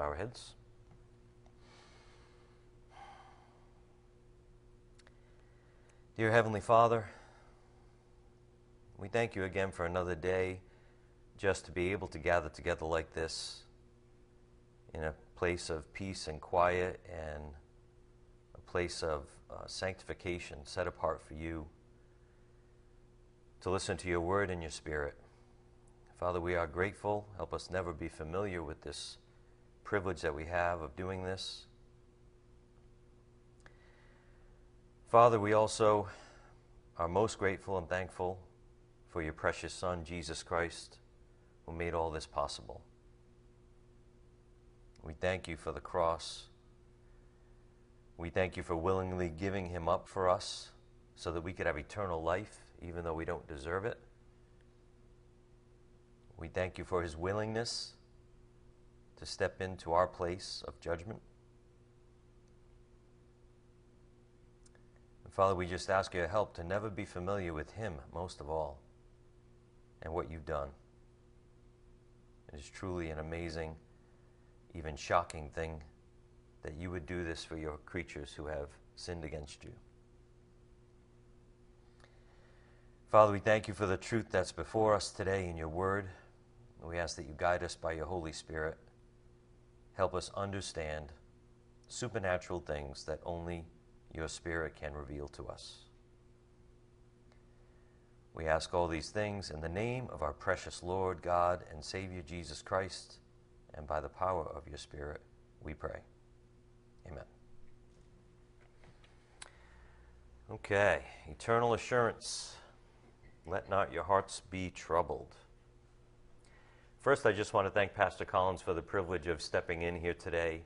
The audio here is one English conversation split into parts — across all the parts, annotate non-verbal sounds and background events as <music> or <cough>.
bow our heads. Dear Heavenly Father, we thank you again for another day just to be able to gather together like this in a place of peace and quiet and a place of uh, sanctification set apart for you to listen to your word and your spirit. Father, we are grateful. Help us never be familiar with this privilege that we have of doing this. Father, we also are most grateful and thankful for your precious Son, Jesus Christ, who made all this possible. We thank you for the cross. We thank you for willingly giving him up for us so that we could have eternal life, even though we don't deserve it. We thank you for his willingness to step into our place of judgment. And Father, we just ask your help to never be familiar with him, most of all, and what you've done. It is truly an amazing, even shocking thing that you would do this for your creatures who have sinned against you. Father, we thank you for the truth that's before us today in your word. We ask that you guide us by your Holy Spirit. Help us understand supernatural things that only your Spirit can reveal to us. We ask all these things in the name of our precious Lord, God, and Savior Jesus Christ, and by the power of your Spirit, we pray. Amen. Okay, eternal assurance. Let not your hearts be troubled. First, I just want to thank Pastor Collins for the privilege of stepping in here today,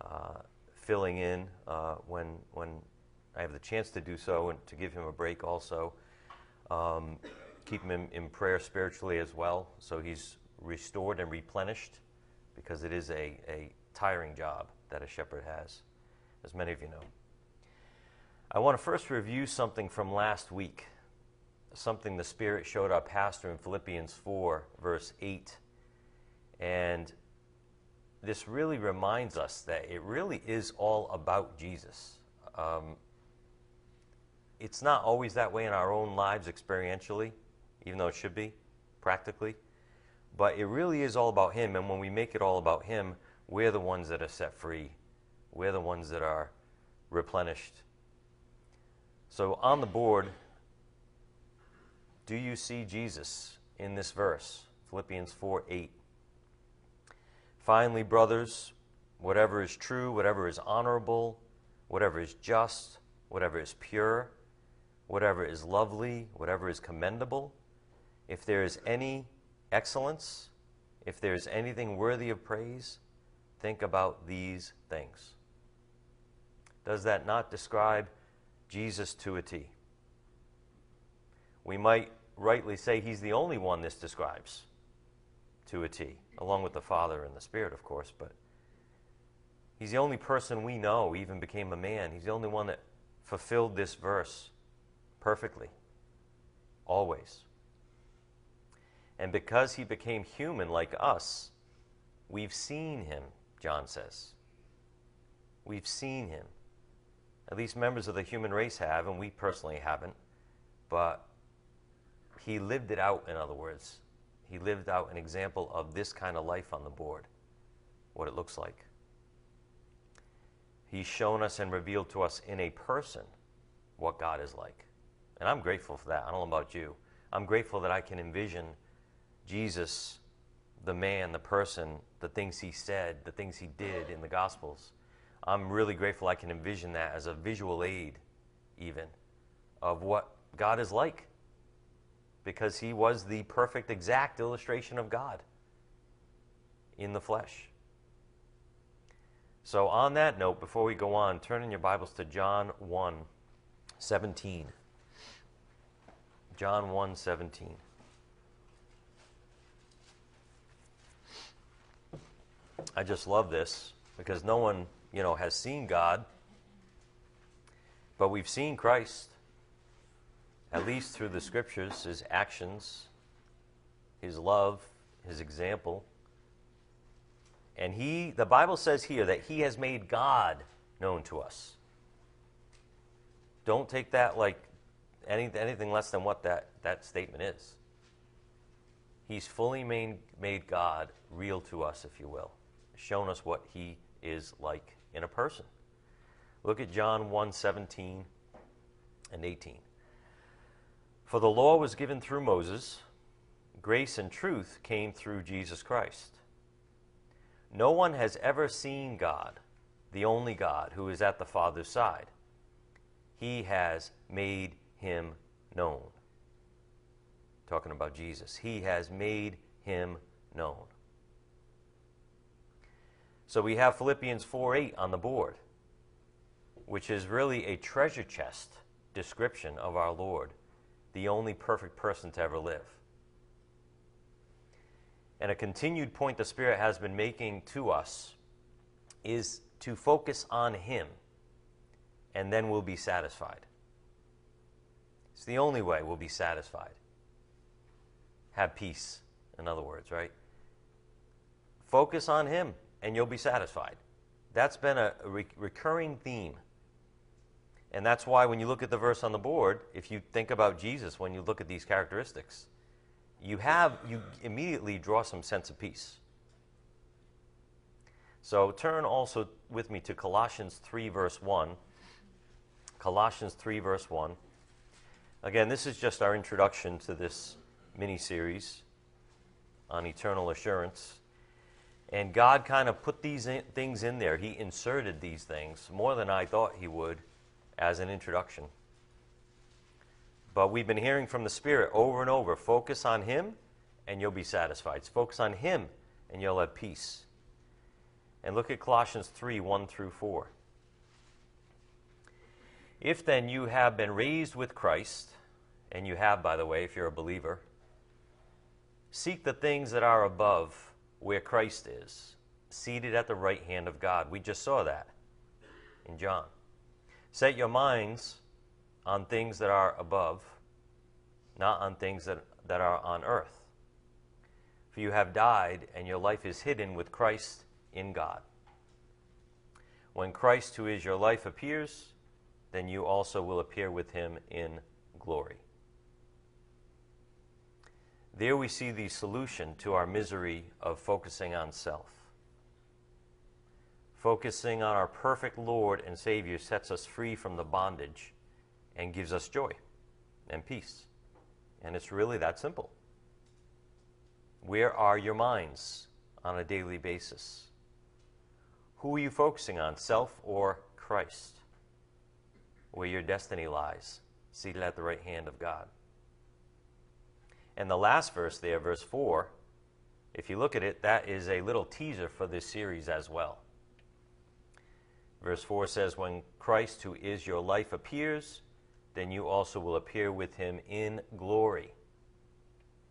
uh, filling in uh, when, when I have the chance to do so, and to give him a break also. Um, keep him in, in, prayer spiritually as well, so he's restored and replenished, because it is a, a tiring job that a shepherd has, as many of you know. I want to first review something from last week, something the Spirit showed our pastor in Philippians 4, verse 8 and this really reminds us that it really is all about Jesus. Um, it's not always that way in our own lives experientially, even though it should be practically. But it really is all about Him. And when we make it all about Him, we're the ones that are set free, we're the ones that are replenished. So on the board, do you see Jesus in this verse? Philippians 4 8. Finally, brothers, whatever is true, whatever is honorable, whatever is just, whatever is pure, whatever is lovely, whatever is commendable, if there is any excellence, if there is anything worthy of praise, think about these things. Does that not describe Jesus to a T? We might rightly say he's the only one this describes to a T, along with the Father and the Spirit, of course. But he's the only person we know even became a man. He's the only one that fulfilled this verse perfectly, always. And because he became human like us, we've seen him, John says. We've seen him. At least members of the human race have, and we personally haven't. But he lived it out, in other words. He lived out an example of this kind of life on the board, what it looks like. He's shown us and revealed to us in a person what God is like. And I'm grateful for that. I don't know about you. I'm grateful that I can envision Jesus, the man, the person, the things he said, the things he did in the Gospels. I'm really grateful I can envision that as a visual aid, even, of what God is like because he was the perfect, exact illustration of God in the flesh. So, on that note, before we go on, turn in your Bibles to John 1 17. John 1 17. I just love this because no one, you know, has seen God, but we've seen Christ at least through the scriptures, his actions, his love, his example. And he, the Bible says here that he has made God known to us. Don't take that like any, anything less than what that, that statement is. He's fully made, made God real to us, if you will, shown us what he is like in a person. Look at John 1 17 and 18. For the law was given through Moses, grace and truth came through Jesus Christ. No one has ever seen God, the only God who is at the Father's side. He has made him known. Talking about Jesus. He has made him known. So we have Philippians 4 8 on the board, which is really a treasure chest description of our Lord, the only perfect person to ever live. And a continued point the Spirit has been making to us is to focus on Him, and then we'll be satisfied. It's the only way we'll be satisfied. Have peace, in other words, right? Focus on Him, and you'll be satisfied. That's been a re- recurring theme. And that's why when you look at the verse on the board, if you think about Jesus, when you look at these characteristics, you have you immediately draw some sense of peace. So turn also with me to Colossians 3 verse 1. Colossians 3 verse 1. Again, this is just our introduction to this mini series on eternal assurance. And God kind of put these in, things in there. He inserted these things more than I thought He would as an introduction. But we've been hearing from the Spirit over and over focus on Him and you'll be satisfied. Focus on Him and you'll have peace. And look at Colossians 3 1 through 4. If then you have been raised with Christ, and you have, by the way, if you're a believer, seek the things that are above where Christ is, seated at the right hand of God. We just saw that in John. Set your minds on things that are above, not on things that, that are on earth. For you have died, and your life is hidden with Christ in God. When Christ, who is your life, appears, then you also will appear with him in glory. There we see the solution to our misery of focusing on self. Focusing on our perfect Lord and Savior sets us free from the bondage and gives us joy and peace. And it's really that simple. Where are your minds on a daily basis? Who are you focusing on, self or Christ? Where your destiny lies, seated at the right hand of God. And the last verse there, verse 4, if you look at it, that is a little teaser for this series as well. Verse 4 says, When Christ, who is your life, appears, then you also will appear with him in glory.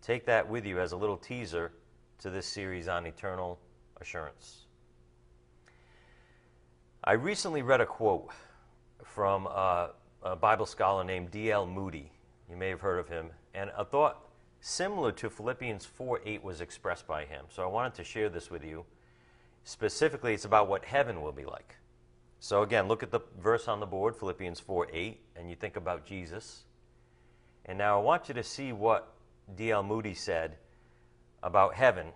Take that with you as a little teaser to this series on eternal assurance. I recently read a quote from a, Bible scholar named D.L. Moody. You may have heard of him. And a thought similar to Philippians 4 8 was expressed by him. So I wanted to share this with you. Specifically, it's about what heaven will be like. So again, look at the verse on the board, Philippians 4 8, and you think about Jesus. And now I want you to see what D.L. Moody said about heaven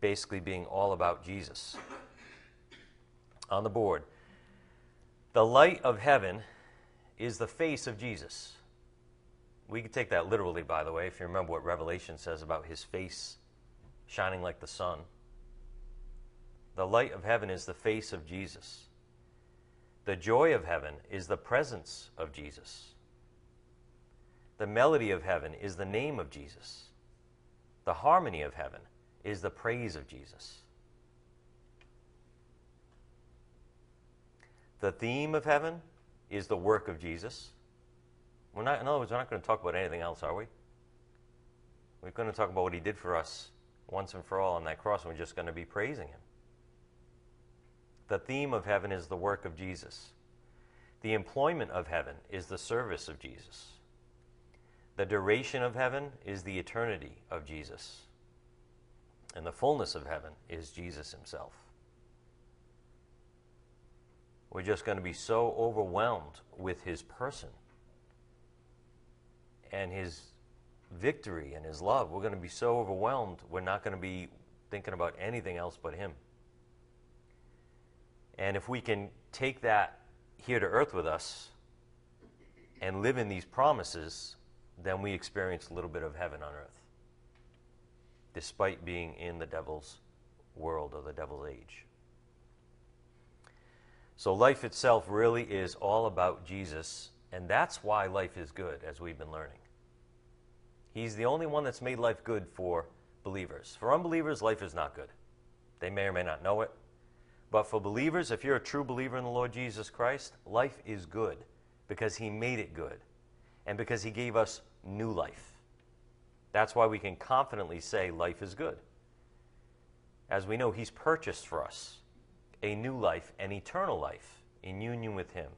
basically being all about Jesus. On the board, the light of heaven is the face of Jesus. We could take that literally, by the way, if you remember what Revelation says about his face shining like the sun. The light of heaven is the face of Jesus. The joy of heaven is the presence of Jesus. The melody of heaven is the name of Jesus. The harmony of heaven is the praise of Jesus. The theme of heaven is the work of Jesus. We're not, in other words, we're not going to talk about anything else, are we? We're going to talk about what he did for us once and for all on that cross, and we're just going to be praising him. The theme of heaven is the work of Jesus. The employment of heaven is the service of Jesus. The duration of heaven is the eternity of Jesus. And the fullness of heaven is Jesus himself. We're just going to be so overwhelmed with his person and his victory and his love. We're going to be so overwhelmed, we're not going to be thinking about anything else but him. And if we can take that here to earth with us and live in these promises, then we experience a little bit of heaven on earth, despite being in the devil's world or the devil's age. So, life itself really is all about Jesus, and that's why life is good, as we've been learning. He's the only one that's made life good for believers. For unbelievers, life is not good. They may or may not know it. But for believers, if you're a true believer in the Lord Jesus Christ, life is good because He made it good and because He gave us new life. That's why we can confidently say life is good. As we know, He's purchased for us a new life, an eternal life in union with Him.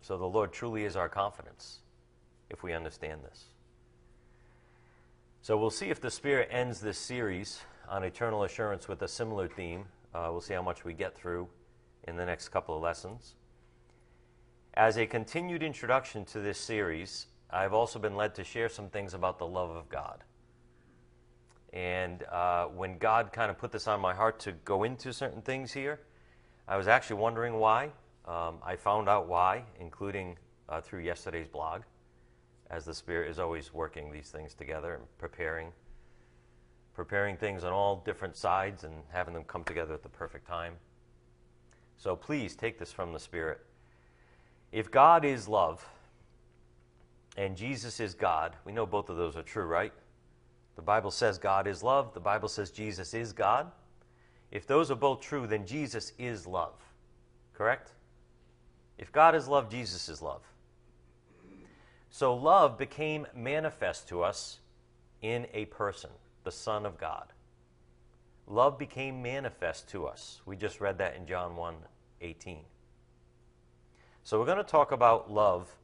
So the Lord truly is our confidence if we understand this. So we'll see if the Spirit ends this series on eternal assurance with a similar theme. Uh, we'll see how much we get through in the next couple of lessons. As a continued introduction to this series, I've also been led to share some things about the love of God. And uh, when God kind of put this on my heart to go into certain things here, I was actually wondering why. Um, I found out why, including uh, through yesterday's blog, as the Spirit is always working these things together and preparing, preparing things on all different sides and having them come together at the perfect time. So please take this from the Spirit. If God is love and Jesus is God, we know both of those are true, right? The Bible says God is love. The Bible says Jesus is God. If those are both true, then Jesus is love. Correct? If God is love, Jesus is love. So love became manifest to us in a person, the Son of God. Love became manifest to us. We just read that in John 1 18. So we're going to talk about love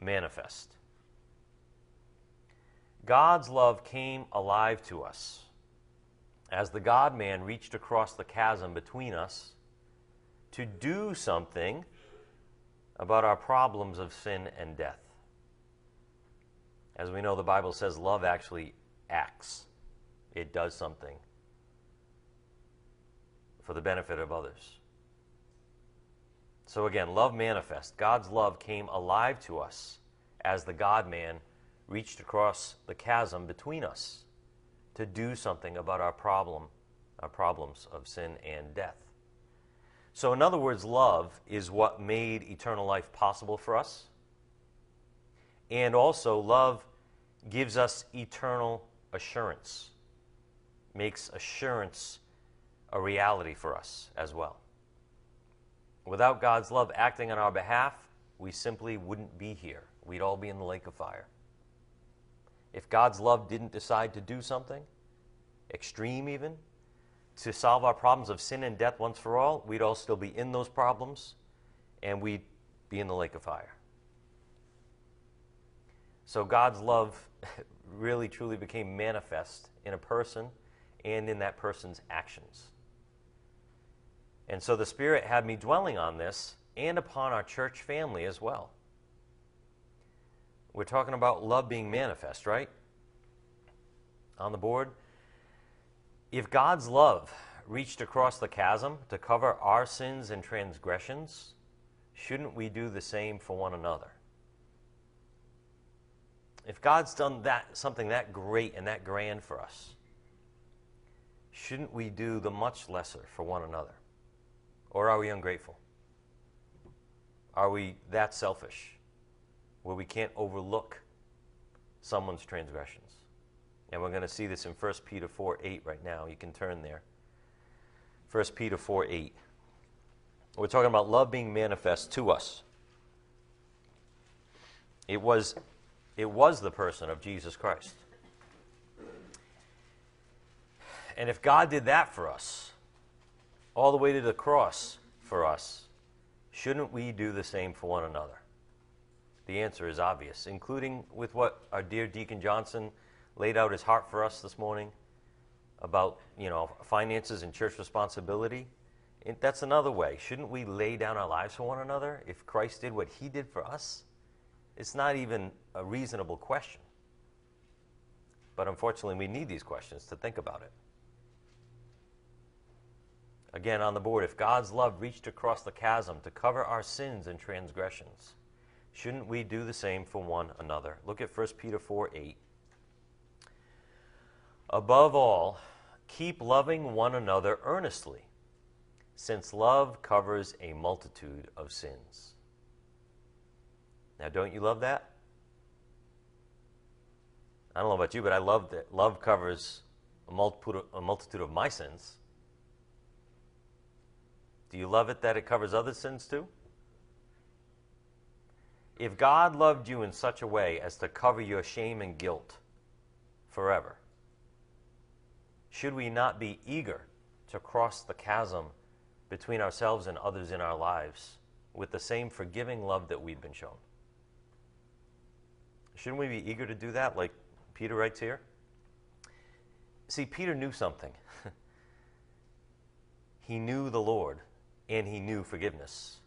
manifest. God's love came alive to us as the God man reached across the chasm between us to do something about our problems of sin and death. As we know, the Bible says love actually acts, it does something for the benefit of others. So again, love manifest. God's love came alive to us as the God man reached across the chasm between us to do something about our problem, our problems of sin and death. So, in other words, love is what made eternal life possible for us. And also, love gives us eternal assurance, makes assurance a reality for us as well. Without God's love acting on our behalf, we simply wouldn't be here. We'd all be in the lake of fire. If God's love didn't decide to do something, extreme even, to solve our problems of sin and death once for all, we'd all still be in those problems and we'd be in the lake of fire. So God's love <laughs> really truly became manifest in a person and in that person's actions. And so the Spirit had me dwelling on this and upon our church family as well. We're talking about love being manifest, right? On the board. If God's love reached across the chasm to cover our sins and transgressions, shouldn't we do the same for one another? If God's done that something that great and that grand for us, shouldn't we do the much lesser for one another? Or are we ungrateful? Are we that selfish? where we can't overlook someone's transgressions. And we're going to see this in 1 Peter 4 8 right now. You can turn there. 1 Peter 4 8. We're talking about love being manifest to us. It was, it was the person of Jesus Christ. And if God did that for us, all the way to the cross for us, shouldn't we do the same for one another? The answer is obvious, including with what our dear Deacon Johnson laid out his heart for us this morning about, you know, finances and church responsibility. It, that's another way. Shouldn't we lay down our lives for one another if Christ did what he did for us? It's not even a reasonable question. But unfortunately, we need these questions to think about it. Again, on the board, if God's love reached across the chasm to cover our sins and transgressions, shouldn't we do the same for one another? Look at 1 Peter 4 8. Above all, keep loving one another earnestly, since love covers a multitude of sins. Now, don't you love that? I don't know about you, but I love that love covers a multitude, a multitude of my sins. Do you love it that it covers other sins too? If God loved you in such a way as to cover your shame and guilt forever, should we not be eager to cross the chasm between ourselves and others in our lives with the same forgiving love that we've been shown? Shouldn't we be eager to do that, like Peter writes here? See, Peter knew something. <laughs> he knew the Lord and he knew forgiveness.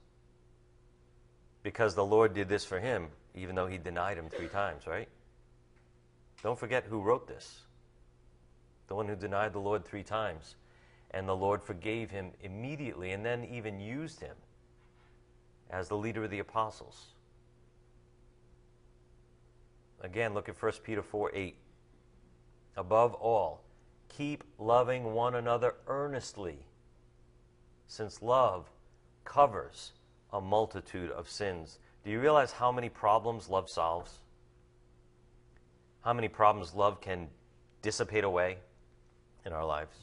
Because the Lord did this for him, even though he denied him three times, right? Don't forget who wrote this the one who denied the Lord three times. And the Lord forgave him immediately and then even used him as the leader of the apostles. Again, look at 1 Peter 4 8. Above all, keep loving one another earnestly, since love covers a multitude of sins. Do you realize how many problems love solves? How many problems love can dissipate away in our lives?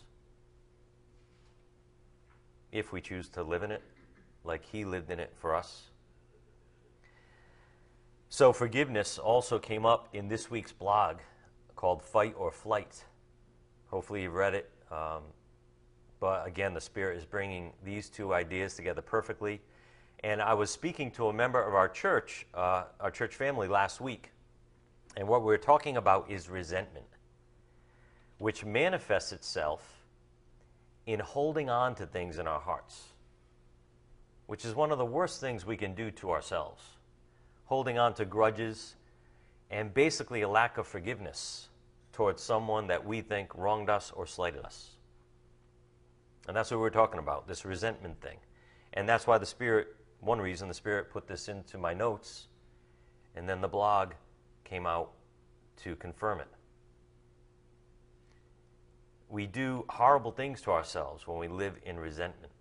If we choose to live in it like He lived in it for us. So, forgiveness also came up in this week's blog called Fight or Flight. Hopefully, you've read it. Um, but again, the Spirit is bringing these two ideas together perfectly. And I was speaking to a member of our church, uh, our church family, last week. And what we we're talking about is resentment, which manifests itself in holding on to things in our hearts, which is one of the worst things we can do to ourselves holding on to grudges, and basically a lack of forgiveness towards someone that we think wronged us or slighted us. And that's what we're talking about this resentment thing. And that's why the Spirit, one reason the Spirit put this into my notes, and then the blog came out to confirm it. We do horrible things to ourselves when we live in resentment.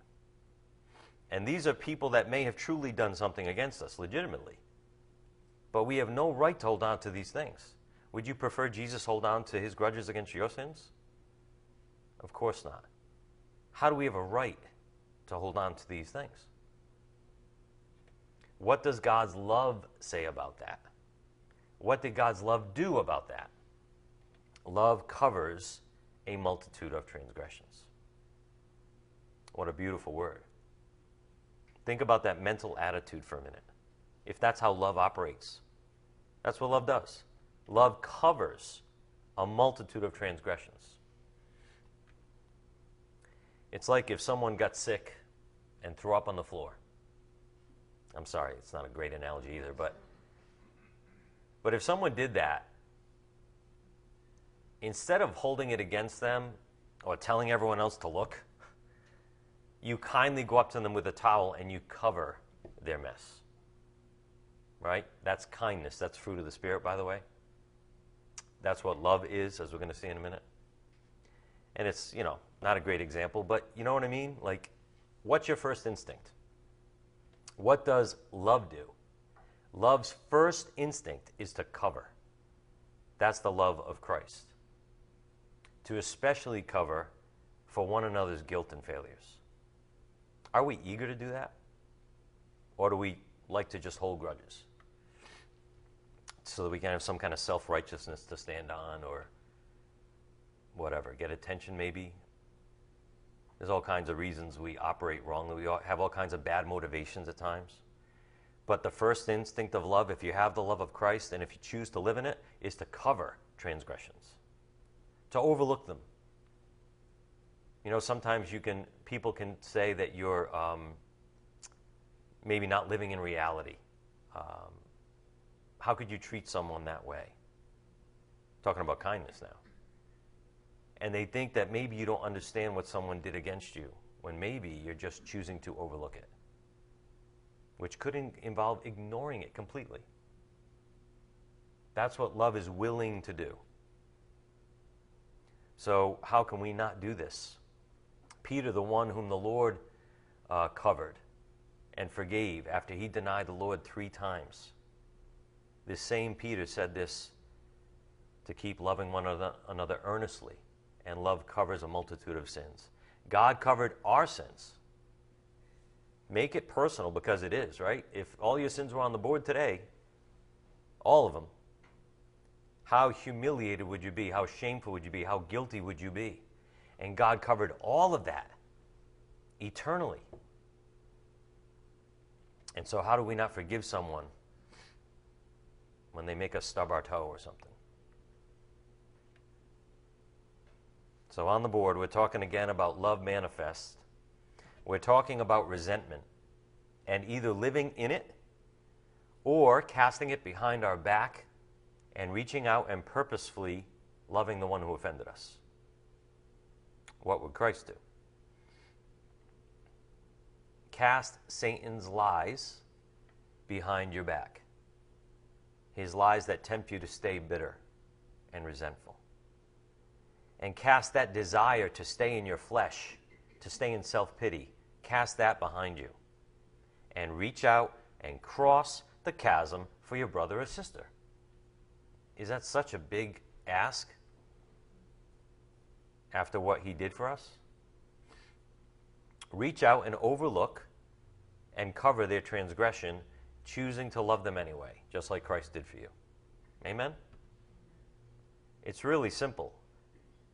And these are people that may have truly done something against us legitimately. But we have no right to hold on to these things. Would you prefer Jesus hold on to his grudges against your sins? Of course not. How do we have a right to hold on to these things? What does God's love say about that? What did God's love do about that? Love covers a multitude of transgressions. What a beautiful word. Think about that mental attitude for a minute if that's how love operates. That's what love does. Love covers a multitude of transgressions. It's like if someone got sick and threw up on the floor. I'm sorry, it's not a great analogy either, but but if someone did that, instead of holding it against them or telling everyone else to look, you kindly go up to them with a towel and you cover their mess right? That's kindness. That's fruit of the Spirit, by the way. That's what love is, as we're going to see in a minute. And it's, you know, not a great example, but you know what I mean? Like, what's your first instinct? What does love do? Love's first instinct is to cover. That's the love of Christ. To especially cover for one another's guilt and failures. Are we eager to do that? Or do we like to just hold grudges? so that we can have some kind of self righteousness to stand on or whatever, get attention maybe. There's all kinds of reasons we operate wrongly. We have all kinds of bad motivations at times. But the first instinct of love, if you have the love of Christ and if you choose to live in it, is to cover transgressions. to overlook them. You know, sometimes you can people can say that you're um, maybe not living in reality. Um, how could you treat someone that way? Talking about kindness now. And they think that maybe you don't understand what someone did against you, when maybe you're just choosing to overlook it, which could in- involve ignoring it completely. That's what love is willing to do. So, how can we not do this? Peter, the one whom the Lord uh, covered and forgave after he denied the Lord three times, this same Peter said this to keep loving one another earnestly, and love covers a multitude of sins. God covered our sins. Make it personal because it is, right? If all your sins were on the board today, all of them, how humiliated would you be? How shameful would you be? How guilty would you be? And God covered all of that eternally. And so, how do we not forgive someone when they make us stub our toe or something? So, on the board, we're talking again about love manifest. We're talking about resentment and either living in it or casting it behind our back and reaching out and purposefully loving the one who offended us. What would Christ do? Cast Satan's lies behind your back. His lies that tempt you to stay bitter and resentful. And cast that desire to stay in your flesh, to stay in self pity, cast that behind you. And reach out and cross the chasm for your brother or sister. Is that such a big ask after what he did for us? Reach out and overlook and cover their transgression, choosing to love them anyway, just like Christ did for you. Amen? It's really simple.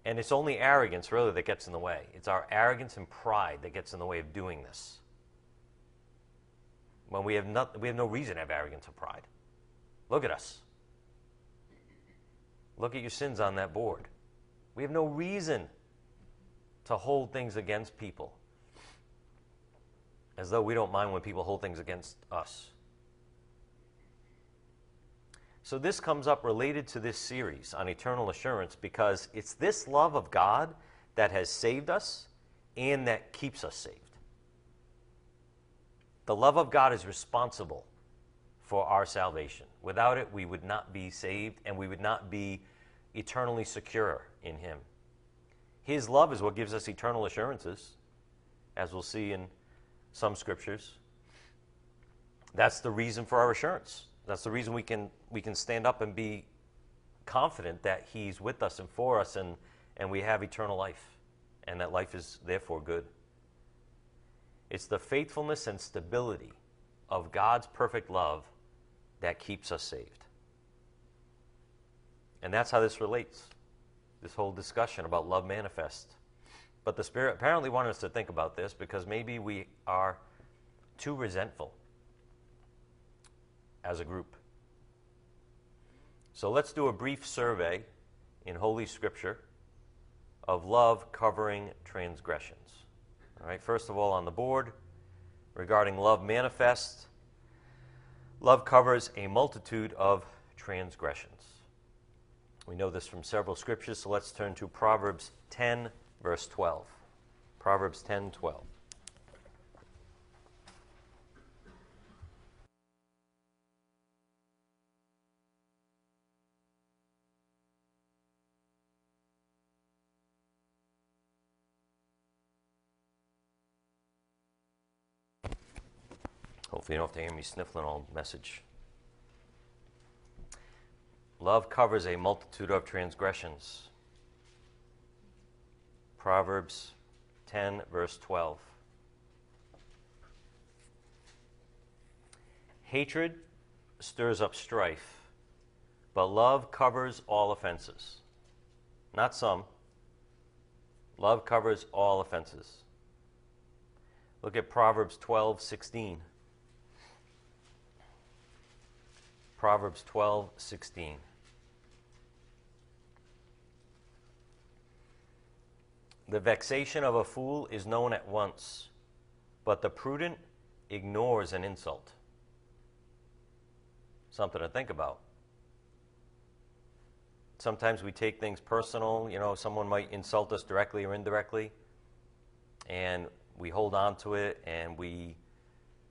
And it's only arrogance, really, that gets in the way. It's our arrogance and pride that gets in the way of doing this. When we have, not, we have no reason to have arrogance or pride. Look at us. Look at your sins on that board. We have no reason to hold things against people as though we don't mind when people hold things against us. So, this comes up related to this series on eternal assurance because it's this love of God that has saved us and that keeps us saved. The love of God is responsible for our salvation. Without it, we would not be saved and we would not be eternally secure in Him. His love is what gives us eternal assurances, as we'll see in some scriptures. That's the reason for our assurance. That's the reason we can, we can stand up and be confident that He's with us and for us, and, and we have eternal life, and that life is therefore good. It's the faithfulness and stability of God's perfect love that keeps us saved. And that's how this relates, this whole discussion about love manifest. But the Spirit apparently wanted us to think about this because maybe we are too resentful as a group. So let's do a brief survey in Holy Scripture of love covering transgressions. All right, first of all, on the board, regarding love manifest, love covers a multitude of transgressions. We know this from several scriptures, so let's turn to Proverbs 10, verse 12. Proverbs 10, 12. Hopefully, you don't have to hear me sniffling all message. Love covers a multitude of transgressions. Proverbs 10, verse 12. Hatred stirs up strife, but love covers all offenses. Not some. Love covers all offenses. Look at Proverbs 12, 16. Proverbs 12, 16. The vexation of a fool is known at once, but the prudent ignores an insult. Something to think about. Sometimes we take things personal. You know, someone might insult us directly or indirectly, and we hold on to it and we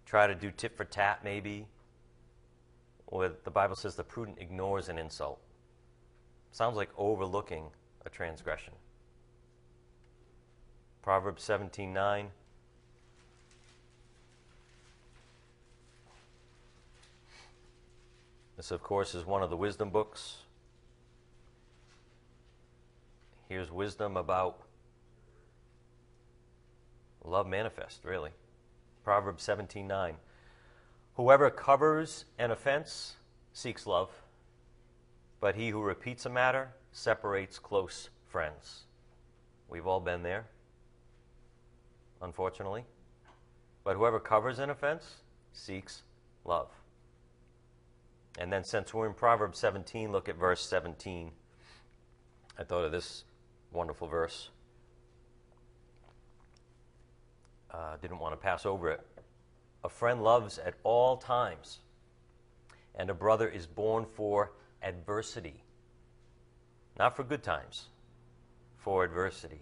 try to do tit for tat, maybe. Or the Bible says the prudent ignores an insult. Sounds like overlooking a transgression. Proverbs 17:9 This of course is one of the wisdom books. Here's wisdom about love manifest, really. Proverbs 17:9 Whoever covers an offense seeks love, but he who repeats a matter separates close friends. We've all been there, unfortunately. But whoever covers an offense seeks love. And then, since we're in Proverbs 17, look at verse 17. I thought of this wonderful verse. Uh, didn't want to pass over it. A friend loves at all times, and a brother is born for adversity. Not for good times, for adversity.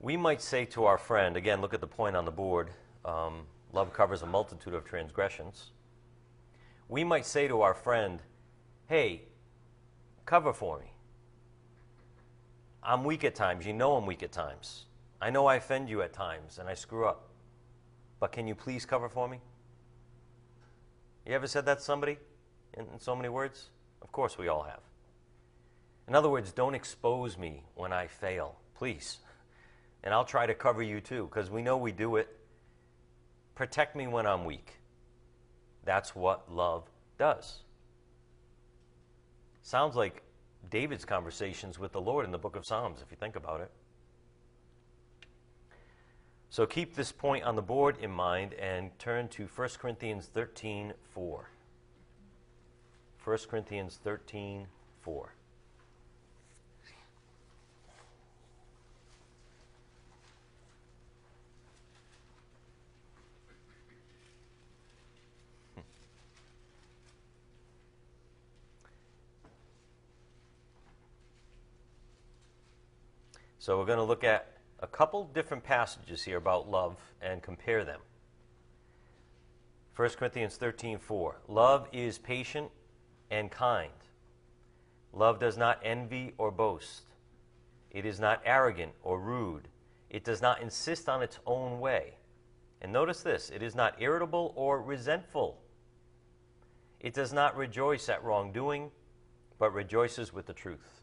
We might say to our friend, again, look at the point on the board um, love covers a multitude of transgressions. We might say to our friend, hey, cover for me. I'm weak at times. You know I'm weak at times. I know I offend you at times and I screw up. But can you please cover for me? You ever said that to somebody in, in so many words? Of course, we all have. In other words, don't expose me when I fail, please. And I'll try to cover you too, because we know we do it. Protect me when I'm weak. That's what love does. Sounds like David's conversations with the Lord in the book of Psalms, if you think about it. So keep this point on the board in mind and turn to 1 Corinthians 13 4. 1 Corinthians 13 4. So we're going to look at a couple different passages here about love and compare them. 1 Corinthians 13:4 Love is patient and kind. Love does not envy or boast. It is not arrogant or rude. It does not insist on its own way. And notice this, it is not irritable or resentful. It does not rejoice at wrongdoing, but rejoices with the truth.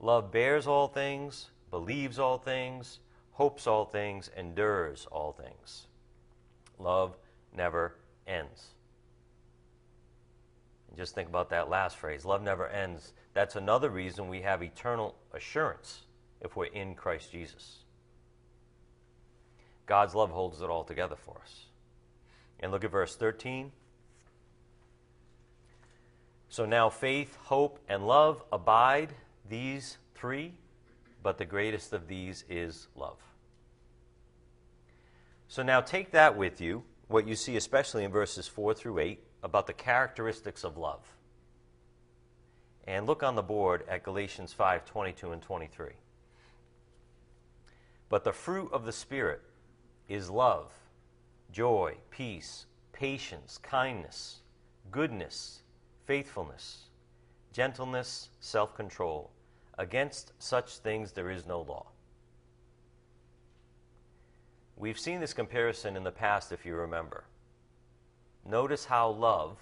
Love bears all things, believes all things, hopes all things, endures all things. Love never ends. And just think about that last phrase love never ends. That's another reason we have eternal assurance if we're in Christ Jesus. God's love holds it all together for us. And look at verse 13. So now faith, hope, and love abide, these three, but the greatest of these is love. So now take that with you, what you see especially in verses 4 through 8, about the characteristics of love. And look on the board at Galatians 5 22 and 23. But the fruit of the Spirit is love, joy, peace, patience, kindness, goodness, faithfulness, gentleness, self control. Against such things there is no law. We've seen this comparison in the past, if you remember. Notice how love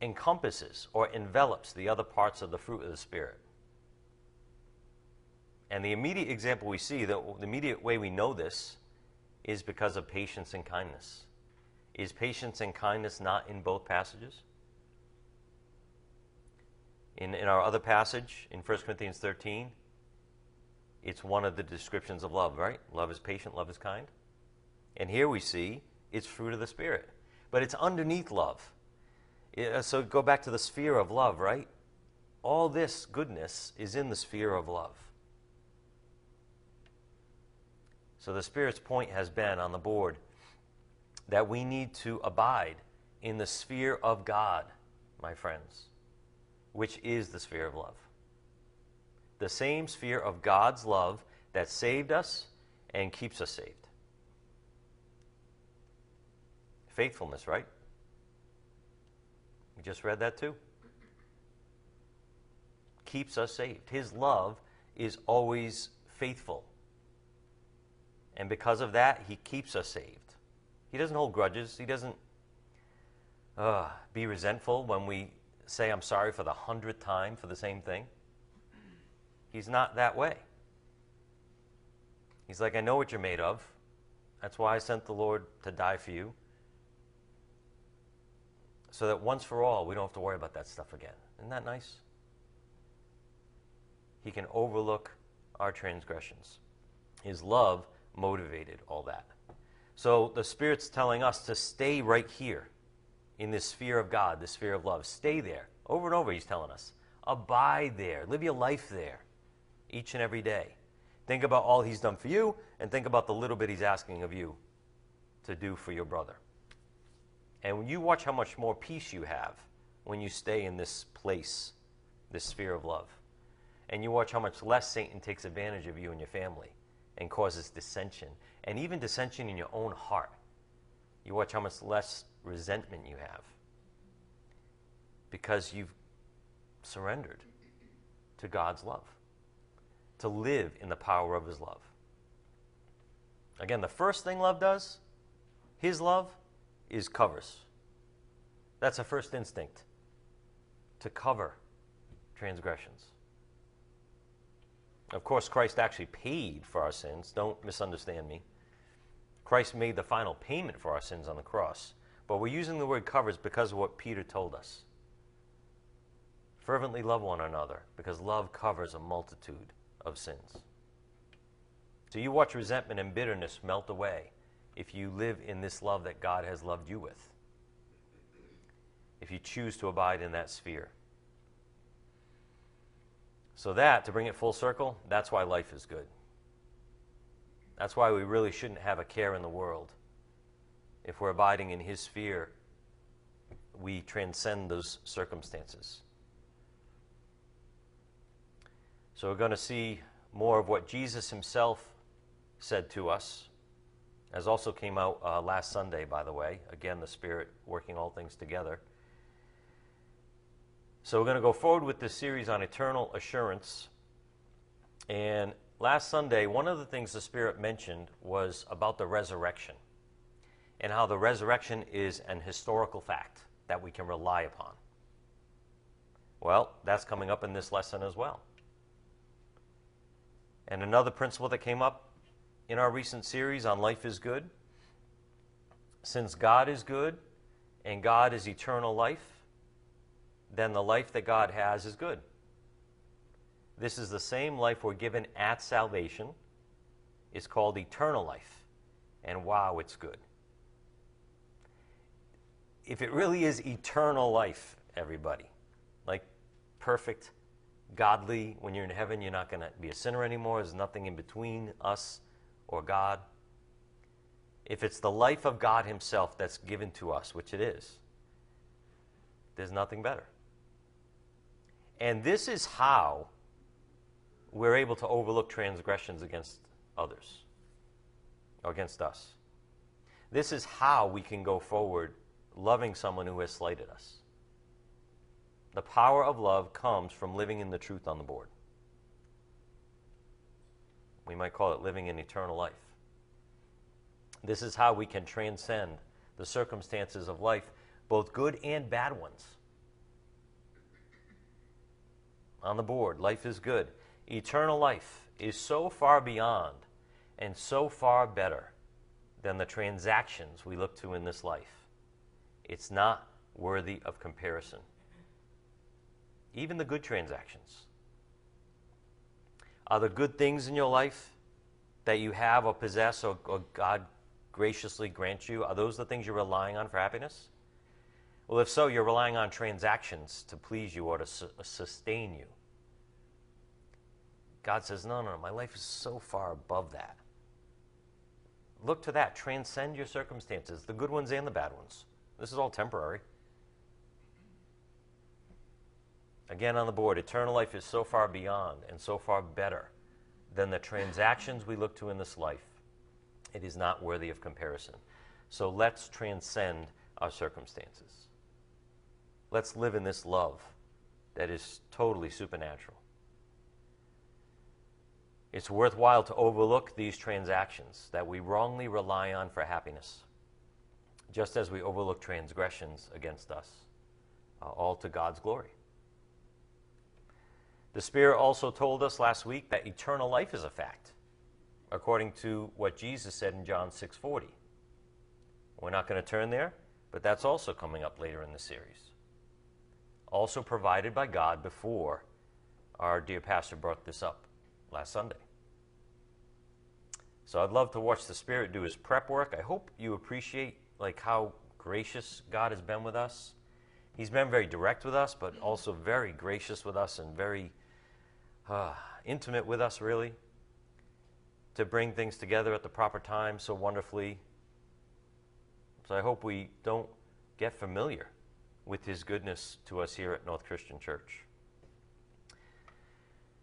encompasses or envelops the other parts of the fruit of the Spirit. And the immediate example we see, the, the immediate way we know this, is because of patience and kindness. Is patience and kindness not in both passages? In, in our other passage, in 1 Corinthians 13, it's one of the descriptions of love, right? Love is patient, love is kind. And here we see it's fruit of the Spirit. But it's underneath love. So go back to the sphere of love, right? all this goodness is in the sphere of love. So the Spirit's point has been on the board that we need to abide in the sphere of God, my friends, which is the sphere of love. The same sphere of God's love that saved us and keeps us saved. Faithfulness, right? We just read that too. Keeps us saved. His love is always faithful. And because of that, He keeps us saved. He doesn't hold grudges. He doesn't uh, be resentful when we say, I'm sorry for the hundredth time for the same thing. He's not that way. He's like, I know what you're made of. That's why I sent the Lord to die for you. So that once for all, we don't have to worry about that stuff again. Isn't that nice? He can overlook our transgressions. His love motivated all that. So the Spirit's telling us to stay right here in this sphere of God, this sphere of love. Stay there. Over and over, He's telling us. Abide there. Live your life there each and every day. Think about all He's done for you, and think about the little bit He's asking of you to do for your brother. And when you watch how much more peace you have when you stay in this place, this sphere of love, and you watch how much less Satan takes advantage of you and your family and causes dissension, and even dissension in your own heart. You watch how much less resentment you have because you've surrendered to God's love, to live in the power of His love. Again, the first thing love does, His love, is covers. That's a first instinct to cover transgressions. Of course, Christ actually paid for our sins. Don't misunderstand me. Christ made the final payment for our sins on the cross. But we're using the word covers because of what Peter told us. Fervently love one another because love covers a multitude of sins. So you watch resentment and bitterness melt away if you live in this love that God has loved you with. If you choose to abide in that sphere. So, that, to bring it full circle, that's why life is good. That's why we really shouldn't have a care in the world. If we're abiding in His sphere, we transcend those circumstances. So, we're going to see more of what Jesus Himself said to us, as also came out uh, last Sunday, by the way. Again, the Spirit working all things together. So we're going to go forward with this series on eternal assurance. And last Sunday, one of the things the Spirit mentioned was about the resurrection and how the resurrection is an historical fact that we can rely upon. Well, that's coming up in this lesson as well. And another principle that came up in our recent series on Life is Good since God is good and God is eternal life, then the life that God has is good. This is the same life we're given at salvation. It's called eternal life. And wow, it's good. If it really is eternal life, everybody, like perfect, godly, when you're in heaven, you're not going to be a sinner anymore. There's nothing in between us or God. If it's the life of God Himself that's given to us, which it is, there's nothing better. And this is how we're able to overlook transgressions against others, or against us. This is how we can go forward loving someone who has slighted us. The power of love comes from living in the truth on the board. We might call it living in eternal life. This is how we can transcend the circumstances of life, both good and bad ones on the board. Life is good. Eternal life is so far beyond and so far better than the transactions we look to in this life. It's not worthy of comparison. Even the good transactions. Are the good things in your life that you have or possess or, or God graciously grants you, are those the things you're relying on for happiness? Well, if so, you're relying on transactions to please you or to su- sustain you. God says, no, no, no, my life is so far above that. Look to that. Transcend your circumstances, the good ones and the bad ones. This is all temporary. Again, on the board, eternal life is so far beyond and so far better than the transactions we look to in this life. It is not worthy of comparison. So let's transcend our circumstances. Let's live in this love that is totally supernatural. It's worthwhile to overlook these transactions that we wrongly rely on for happiness, just as we overlook transgressions against us, uh, all to God's glory. The Spirit also told us last week that eternal life is a fact, according to what Jesus said in John 6:40. We're not going to turn there, but that's also coming up later in the series. Also provided by God before our dear pastor brought this up last Sunday. So I'd love to watch the Spirit do his prep work. I hope you appreciate like how gracious God has been with us. He's been very direct with us, but also very gracious with us and very uh, intimate with us, really, to bring things together at the proper time so wonderfully. So I hope we don't get familiar with his goodness to us here at North Christian Church.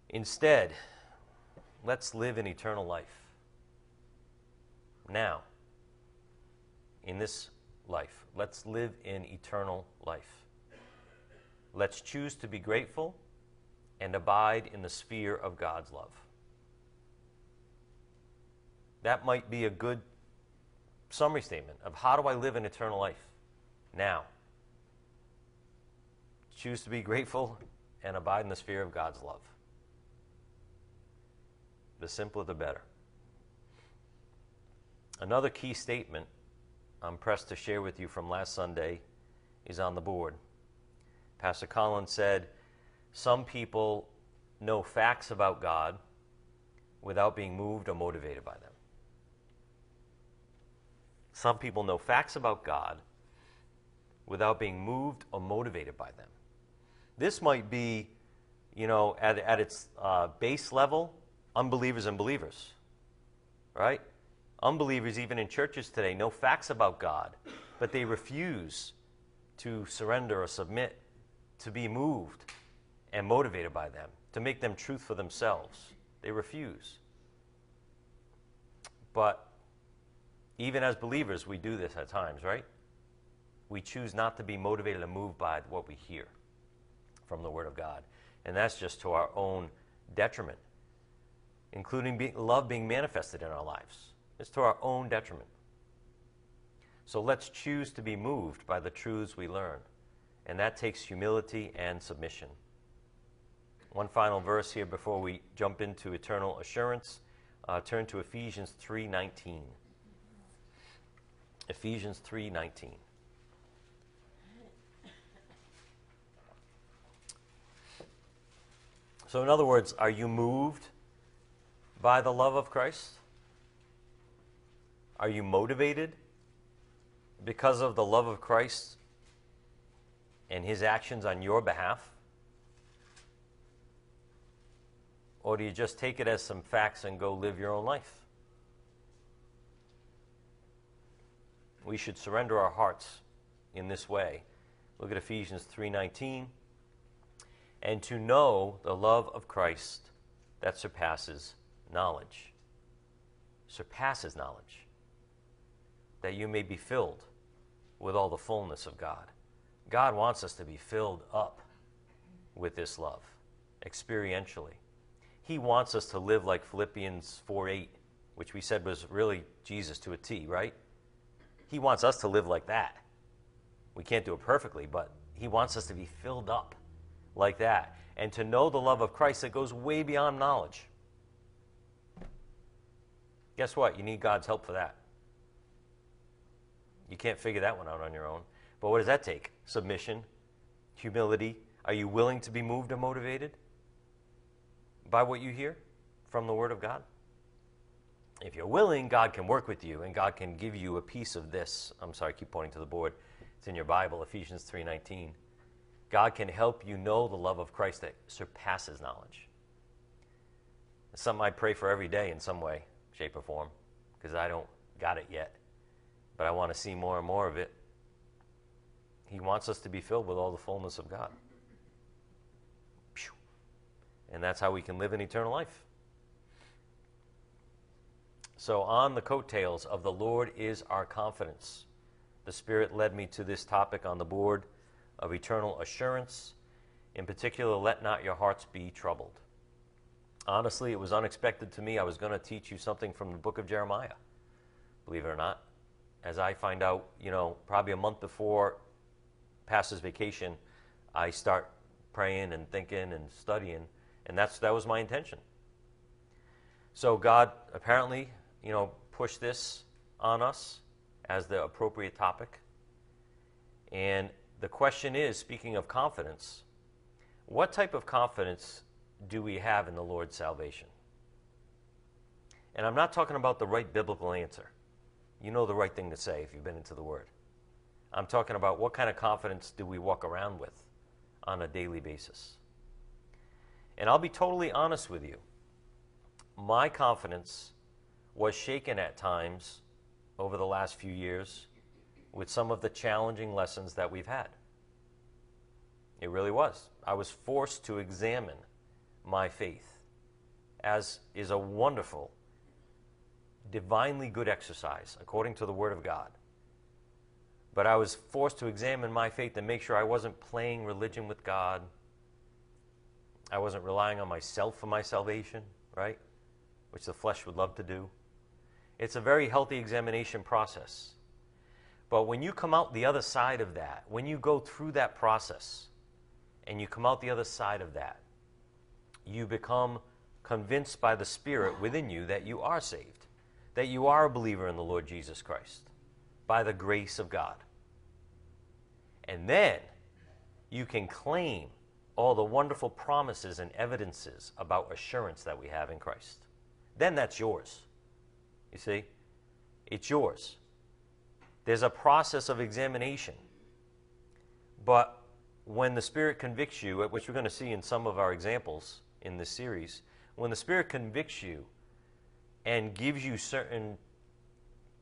Instead, let's live in eternal life. Now, in this life, let's live in eternal life. Let's choose to be grateful and abide in the sphere of God's love. That might be a good summary statement of how do I live in eternal life now? Choose to be grateful and abide in the sphere of God's love. The simpler, the better. Another key statement I'm pressed to share with you from last Sunday is on the board. Pastor Collins said, Some people know facts about God without being moved or motivated by them. Some people know facts about God without being moved or motivated by them. This might be, you know, at, at its uh, base level, unbelievers and believers, right? Unbelievers, even in churches today, know facts about God, but they refuse to surrender or submit to be moved and motivated by them, to make them truth for themselves. They refuse. But even as believers, we do this at times, right? We choose not to be motivated and moved by what we hear from the Word of God. And that's just to our own detriment, including love being manifested in our lives. It's to our own detriment. So let's choose to be moved by the truths we learn. And that takes humility and submission. One final verse here before we jump into eternal assurance. Uh, turn to Ephesians 3:19. Ephesians 3:19. So in other words, are you moved by the love of Christ? Are you motivated because of the love of Christ and his actions on your behalf? Or do you just take it as some facts and go live your own life? We should surrender our hearts in this way. Look at Ephesians 3:19. And to know the love of Christ that surpasses knowledge. Surpasses knowledge that you may be filled with all the fullness of God. God wants us to be filled up with this love experientially. He wants us to live like Philippians 4 8, which we said was really Jesus to a T, right? He wants us to live like that. We can't do it perfectly, but He wants us to be filled up like that and to know the love of Christ that goes way beyond knowledge. Guess what? You need God's help for that. You can't figure that one out on your own. But what does that take? Submission, humility. Are you willing to be moved and motivated by what you hear from the Word of God? If you're willing, God can work with you and God can give you a piece of this. I'm sorry, I keep pointing to the board. It's in your Bible, Ephesians 3:19. God can help you know the love of Christ that surpasses knowledge. It's something I pray for every day in some way, shape, or form, because I don't got it yet. But I want to see more and more of it. He wants us to be filled with all the fullness of God. And that's how we can live in eternal life. So, on the coattails of the Lord is our confidence. The Spirit led me to this topic on the board of eternal assurance. In particular, let not your hearts be troubled. Honestly, it was unexpected to me. I was going to teach you something from the book of Jeremiah, believe it or not. As I find out, you know, probably a month before Pastor's vacation, I start praying and thinking and studying, and that's, that was my intention. So God apparently, you know, pushed this on us as the appropriate topic. And the question is speaking of confidence, what type of confidence do we have in the Lord's salvation? And I'm not talking about the right biblical answer. You know the right thing to say if you've been into the Word. I'm talking about what kind of confidence do we walk around with on a daily basis. And I'll be totally honest with you. My confidence was shaken at times over the last few years with some of the challenging lessons that we've had. It really was. I was forced to examine my faith, as is a wonderful, divinely good exercise according to the Word of God. But I was forced to examine my faith and make sure I wasn't playing religion with God. I wasn't relying on myself for my salvation, right? Which the flesh would love to do. It's a very healthy examination process. But when you come out the other side of that, when you go through that process and you come out the other side of that, you become convinced by the Spirit within you that you are saved, that you are a believer in the Lord Jesus Christ by the grace of God. And then you can claim all the wonderful promises and evidences about assurance that we have in Christ. Then that's yours. You see? It's yours. There's a process of examination. But when the Spirit convicts you, which we're going to see in some of our examples in this series, when the Spirit convicts you and gives you certain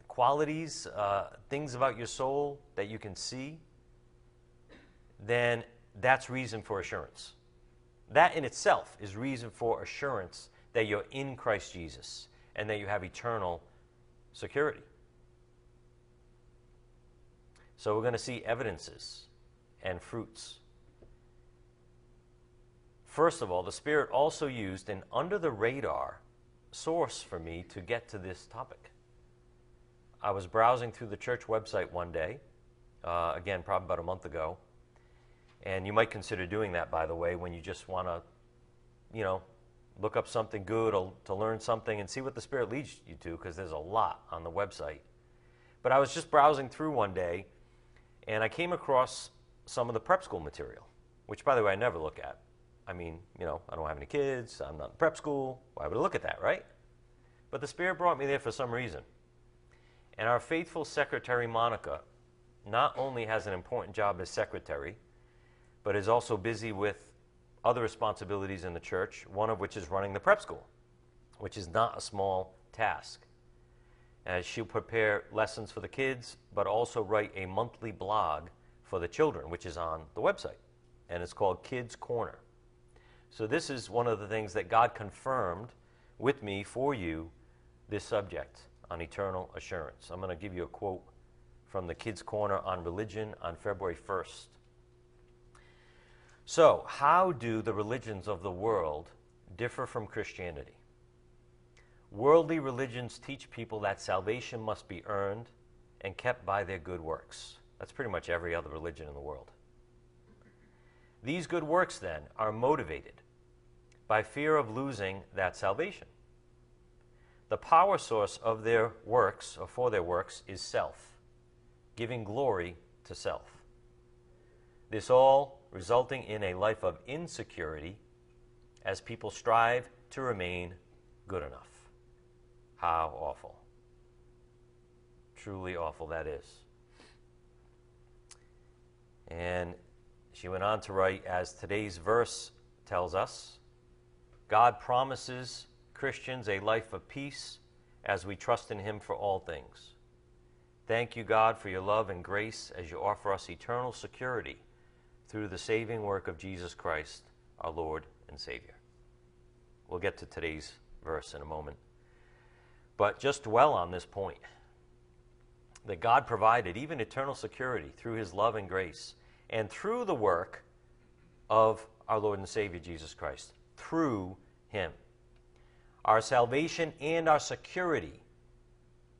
qualities, uh, things about your soul that you can see, then that's reason for assurance. That in itself is reason for assurance that you're in Christ Jesus and that you have eternal security. So we're going to see evidences and fruits. First of all, the Spirit also used an under the radar source for me to get to this topic. I was browsing through the church website one day, uh, again, probably about a month ago. And you might consider doing that, by the way, when you just want to, you know, look up something good or to learn something and see what the Spirit leads you to, because there's a lot on the website. But I was just browsing through one day and I came across some of the prep school material, which, by the way, I never look at. I mean, you know, I don't have any kids, I'm not in prep school. Why would I look at that, right? But the Spirit brought me there for some reason. And our faithful secretary, Monica, not only has an important job as secretary, but is also busy with other responsibilities in the church, one of which is running the prep school, which is not a small task as she'll prepare lessons for the kids, but also write a monthly blog for the children, which is on the website. And it's called Kids Corner. So, this is one of the things that God confirmed with me for you this subject on eternal assurance. I'm going to give you a quote from the Kids Corner on religion on February 1st. So, how do the religions of the world differ from Christianity? Worldly religions teach people that salvation must be earned and kept by their good works. That's pretty much every other religion in the world. These good works, then, are motivated by fear of losing that salvation. The power source of their works, or for their works, is self, giving glory to self. This all resulting in a life of insecurity as people strive to remain good enough. How awful. Truly awful that is. And she went on to write, as today's verse tells us, God promises Christians a life of peace as we trust in Him for all things. Thank you, God, for your love and grace as you offer us eternal security through the saving work of Jesus Christ, our Lord and Savior. We'll get to today's verse in a moment. But just dwell on this point that God provided even eternal security through his love and grace and through the work of our Lord and Savior Jesus Christ, through him. Our salvation and our security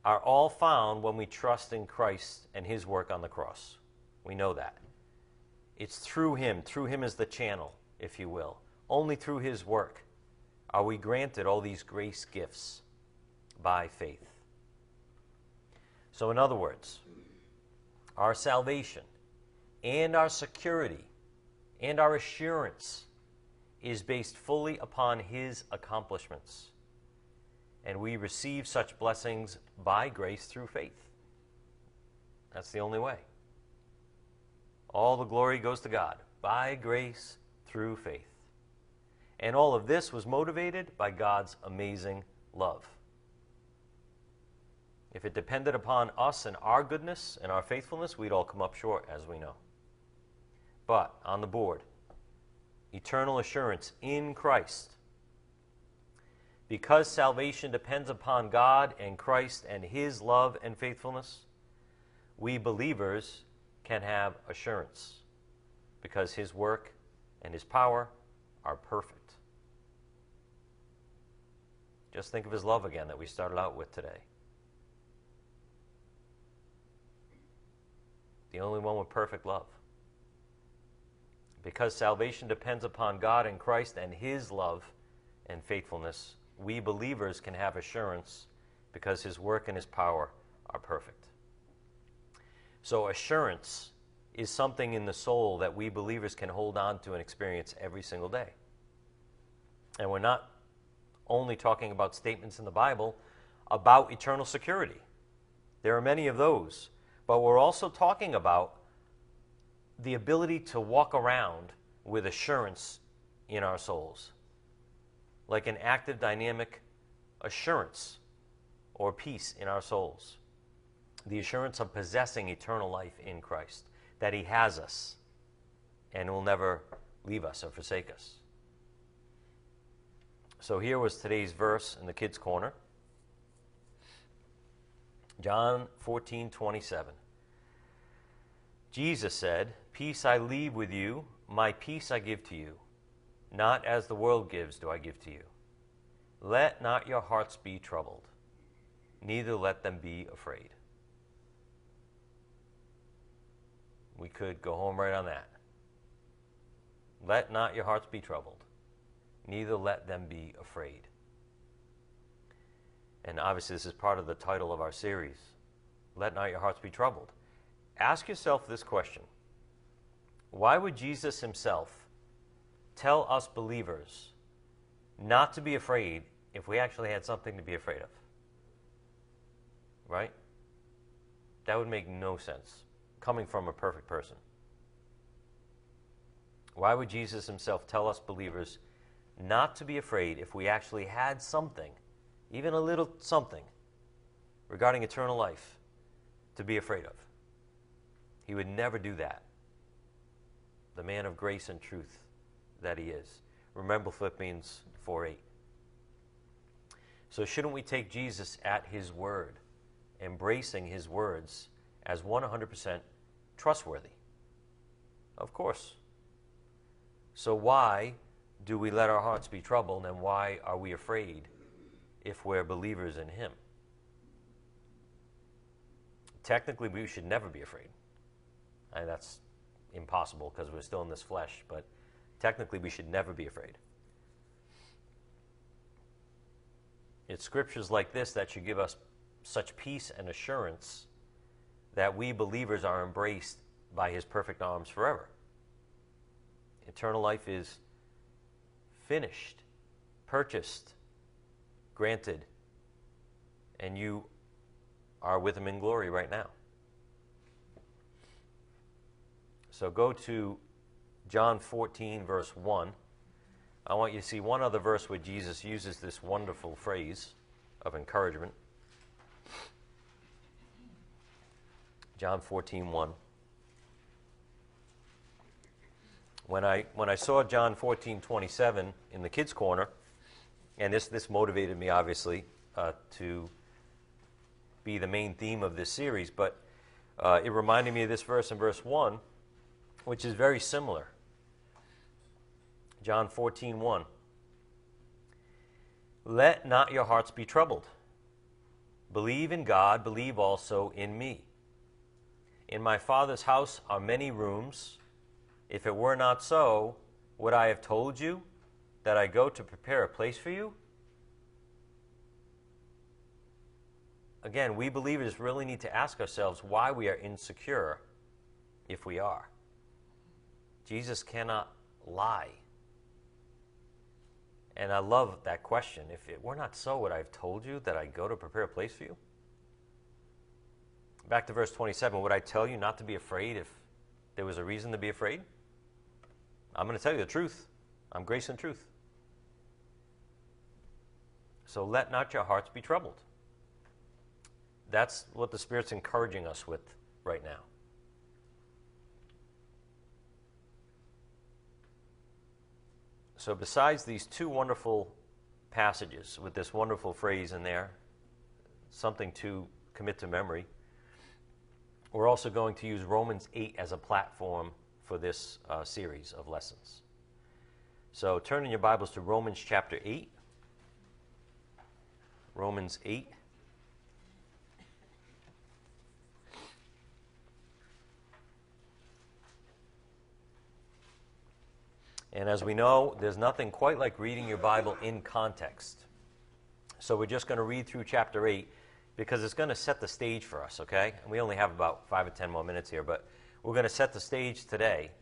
are all found when we trust in Christ and his work on the cross. We know that. It's through him, through him as the channel, if you will. Only through his work are we granted all these grace gifts by faith. So, in other words, our salvation and our security and our assurance is based fully upon His accomplishments. And we receive such blessings by grace through faith. That's the only way. All the glory goes to God by grace through faith. And all of this was motivated by God's amazing love. If it depended upon us and our goodness and our faithfulness, we'd all come up short, as we know. But on the board, eternal assurance in Christ. Because salvation depends upon God and Christ and His love and faithfulness, we believers can have assurance because His work and His power are perfect. Just think of His love again that we started out with today. the only one with perfect love. Because salvation depends upon God and Christ and His love and faithfulness, we believers can have assurance because His work and His power are perfect. So, assurance is something in the soul that we believers can hold on to and experience every single day. And we're not only talking about statements in the Bible about eternal security, there are many of those but we're also talking about the ability to walk around with assurance in our souls, like an active, dynamic assurance or peace in our souls. The assurance of possessing eternal life in Christ, that He has us and will never leave us or forsake us. So here was today's verse in the Kids' Corner. John 14, 27. Jesus said, Peace I leave with you, my peace I give to you. Not as the world gives do I give to you. Let not your hearts be troubled, neither let them be afraid. We could go home right on that. Let not your hearts be troubled, neither let them be afraid. And obviously, this is part of the title of our series Let Not Your Hearts Be Troubled. Ask yourself this question Why would Jesus himself tell us believers not to be afraid if we actually had something to be afraid of? Right? That would make no sense coming from a perfect person. Why would Jesus himself tell us believers not to be afraid if we actually had something even a little something regarding eternal life to be afraid of. He would never do that. The man of grace and truth that he is. Remember Philippians 4 8. So, shouldn't we take Jesus at his word, embracing his words as 100% trustworthy? Of course. So, why do we let our hearts be troubled and why are we afraid if we're believers in Him. Technically, we should never be afraid. And that's impossible because we're still in this flesh, but technically, we should never be afraid. It's scriptures like this that should give us such peace and assurance that we believers are embraced by His perfect arms forever. Eternal life is finished, purchased, granted, and you are with him in glory right now. So go to John 14, verse 1. I want you to see one other verse where Jesus uses this wonderful phrase of encouragement. John 14, 1. When I, when I saw John 14, 27 in the kids' corner, and this, this motivated me, obviously, uh, to be the main theme of this series, but uh, it reminded me of this verse in verse 1, which is very similar. John 14, 1. Let not your hearts be troubled. Believe in God, believe also in me. In my Father's house are many rooms. If it were not so, would I have told you that I go to prepare a place for you? Again, we believers really need to ask ourselves why we are insecure if we are. Jesus cannot lie. And I love that question. If it were not so, would I have told you that I go to prepare a place for you? Back to verse 27 Would I tell you not to be afraid if there was a reason to be afraid? I'm going to tell you the truth. I'm grace and truth. So let not your hearts be troubled. That's what the Spirit's encouraging us with right now. So, besides these two wonderful passages with this wonderful phrase in there, something to commit to memory, we're also going to use Romans 8 as a platform for this uh, series of lessons. So, turn in your Bibles to Romans chapter 8. Romans 8. And as we know, there's nothing quite like reading your Bible in context. So we're just going to read through chapter 8 because it's going to set the stage for us, okay? And we only have about five or ten more minutes here, but we're going to set the stage today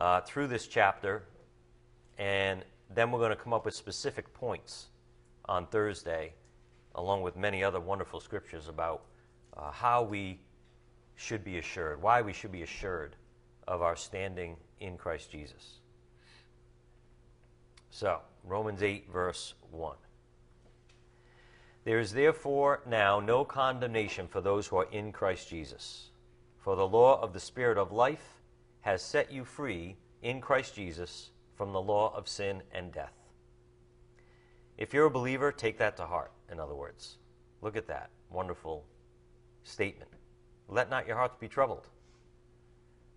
uh, through this chapter, and then we're going to come up with specific points on Thursday, along with many other wonderful scriptures about uh, how we should be assured, why we should be assured of our standing in Christ Jesus. So, Romans 8, verse 1. There is therefore now no condemnation for those who are in Christ Jesus. For the law of the Spirit of life has set you free in Christ Jesus from the law of sin and death. If you're a believer, take that to heart, in other words. Look at that wonderful statement. Let not your hearts be troubled.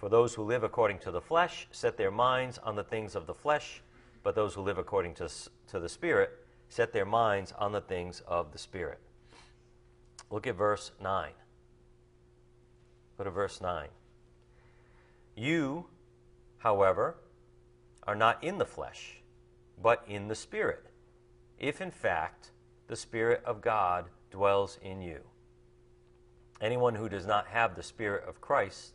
For those who live according to the flesh set their minds on the things of the flesh, but those who live according to, to the Spirit set their minds on the things of the Spirit. Look at verse 9. Go to verse 9. You, however, are not in the flesh, but in the Spirit, if in fact the Spirit of God dwells in you. Anyone who does not have the Spirit of Christ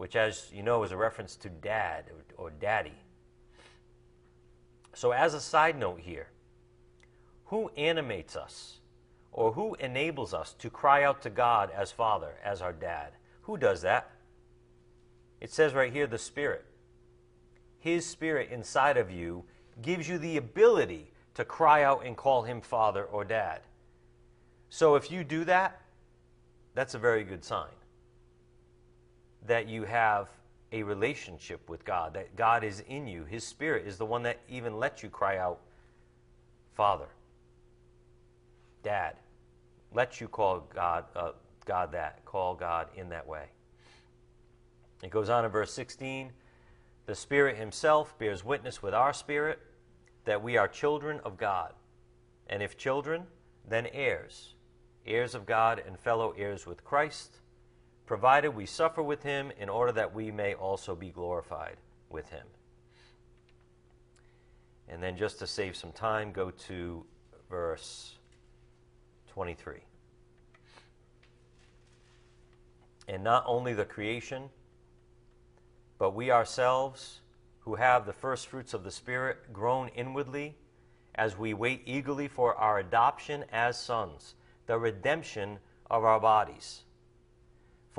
Which, as you know, is a reference to dad or, or daddy. So, as a side note here, who animates us or who enables us to cry out to God as Father, as our dad? Who does that? It says right here, the Spirit. His Spirit inside of you gives you the ability to cry out and call Him Father or Dad. So if you do that, that's a very good sign that you have a relationship with God, that God is in you. His Spirit is the one that even lets you cry out, Father, Dad. Let you call God, uh, God that, call God in that way. It goes on in verse 16 The Spirit Himself bears witness with our spirit that we are children of God. And if children, then heirs, heirs of God and fellow heirs with Christ provided we suffer with him in order that we may also be glorified with him. And then, just to save some time, go to verse 23. And not only the creation, but we ourselves, who have the first fruits of the Spirit, groan inwardly as we wait eagerly for our adoption as sons, the redemption of our bodies.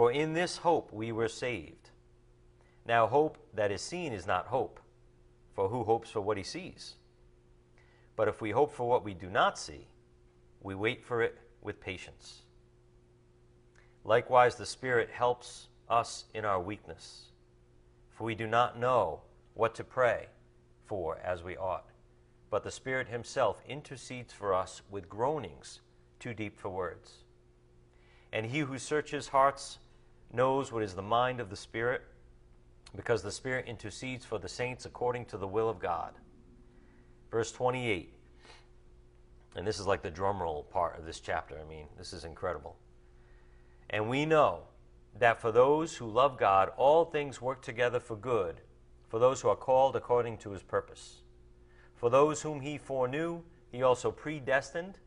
For in this hope we were saved. Now, hope that is seen is not hope, for who hopes for what he sees? But if we hope for what we do not see, we wait for it with patience. Likewise, the Spirit helps us in our weakness, for we do not know what to pray for as we ought. But the Spirit Himself intercedes for us with groanings too deep for words. And he who searches hearts knows what is the mind of the Spirit, because the Spirit intercedes for the saints according to the will of God. Verse 28. And this is like the drum roll part of this chapter. I mean, this is incredible. And we know that for those who love God, all things work together for good, for those who are called according to his purpose. For those whom he foreknew, he also predestined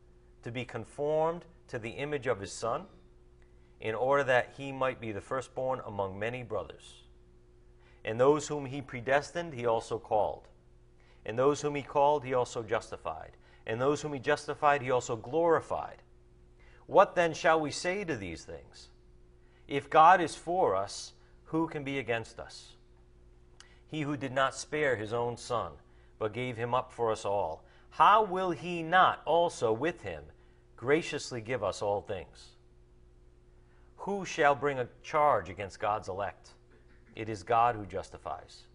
to be conformed to the image of his Son in order that he might be the firstborn among many brothers. And those whom he predestined, he also called. And those whom he called, he also justified. And those whom he justified, he also glorified. What then shall we say to these things? If God is for us, who can be against us? He who did not spare his own son, but gave him up for us all, how will he not also with him graciously give us all things? Who shall bring a charge against God's elect? It is God who justifies.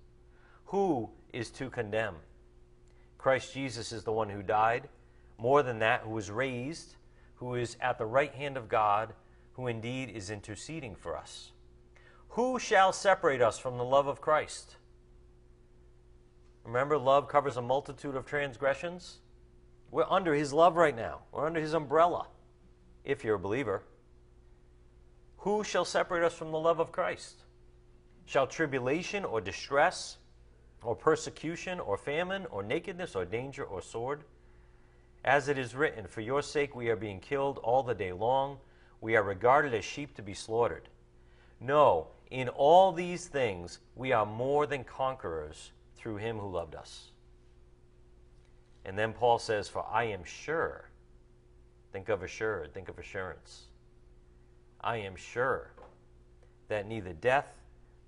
Who is to condemn? Christ Jesus is the one who died, more than that, who was raised, who is at the right hand of God, who indeed is interceding for us. Who shall separate us from the love of Christ? Remember, love covers a multitude of transgressions. We're under his love right now. We're under his umbrella, if you're a believer. Who shall separate us from the love of Christ? Shall tribulation or distress or persecution or famine or nakedness or danger or sword? As it is written, For your sake we are being killed all the day long, we are regarded as sheep to be slaughtered. No, in all these things we are more than conquerors through him who loved us. And then Paul says, For I am sure. Think of assured, think of assurance. I am sure that neither death,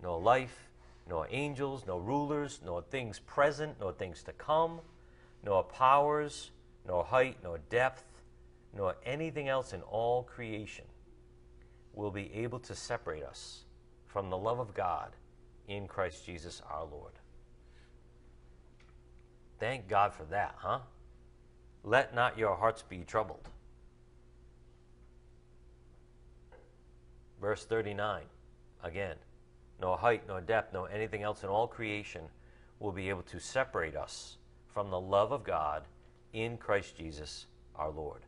nor life, nor angels, nor rulers, nor things present, nor things to come, nor powers, nor height, nor depth, nor anything else in all creation will be able to separate us from the love of God in Christ Jesus our Lord. Thank God for that, huh? Let not your hearts be troubled. Verse 39, again, no height, no depth, no anything else in all creation will be able to separate us from the love of God in Christ Jesus our Lord.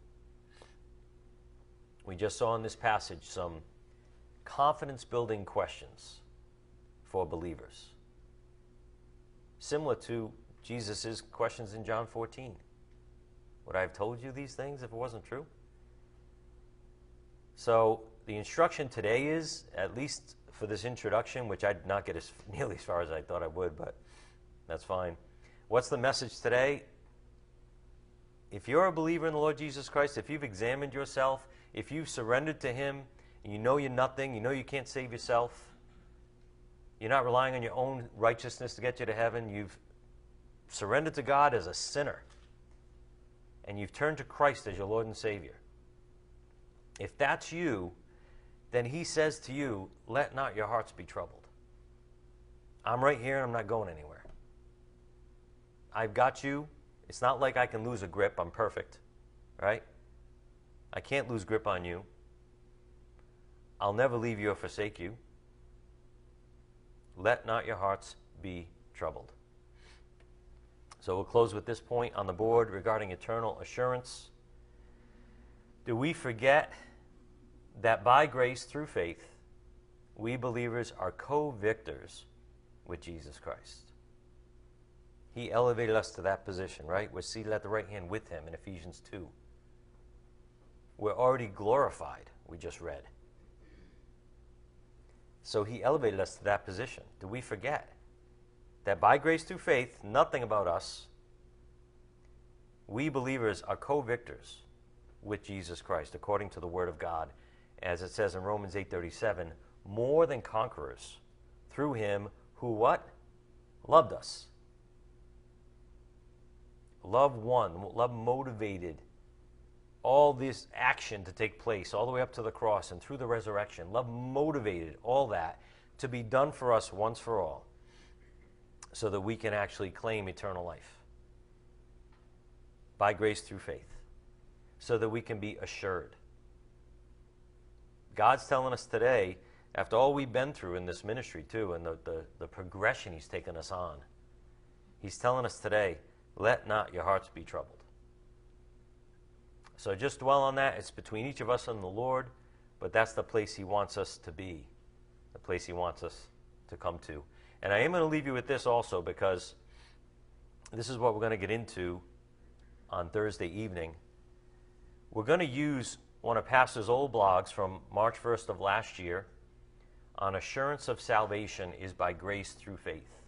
We just saw in this passage some confidence building questions for believers, similar to Jesus' questions in John 14. Would I have told you these things if it wasn't true? So, the instruction today is, at least for this introduction, which I did not get as <laughs> nearly as far as I thought I would, but that's fine. What's the message today? If you're a believer in the Lord Jesus Christ, if you've examined yourself, if you've surrendered to Him, and you know you're nothing, you know you can't save yourself, you're not relying on your own righteousness to get you to heaven, you've surrendered to God as a sinner, and you've turned to Christ as your Lord and Savior. If that's you, then He says to you, Let not your hearts be troubled. I'm right here and I'm not going anywhere. I've got you. It's not like I can lose a grip. I'm perfect, right? I can't lose grip on you. I'll never leave you or forsake you. Let not your hearts be troubled. So we'll close with this point on the board regarding eternal assurance. Do we forget that by grace through faith, we believers are co victors with Jesus Christ? He elevated us to that position, right? We're seated at the right hand with him in Ephesians 2. We're already glorified, we just read. So he elevated us to that position. Do we forget that by grace through faith, nothing about us, we believers are co victors with Jesus Christ, according to the Word of God, as it says in Romans 8:37, more than conquerors through him who what? Loved us. Love one, love motivated all this action to take place all the way up to the cross and through the resurrection. Love motivated all that to be done for us once for all so that we can actually claim eternal life by grace through faith, so that we can be assured. God's telling us today, after all we've been through in this ministry, too, and the, the, the progression He's taken us on, He's telling us today, let not your hearts be troubled. So just dwell on that. It's between each of us and the Lord, but that's the place He wants us to be, the place He wants us to come to. And I am going to leave you with this also because this is what we're going to get into on Thursday evening. We're going to use one of Pastor's old blogs from March 1st of last year on assurance of salvation is by grace through faith.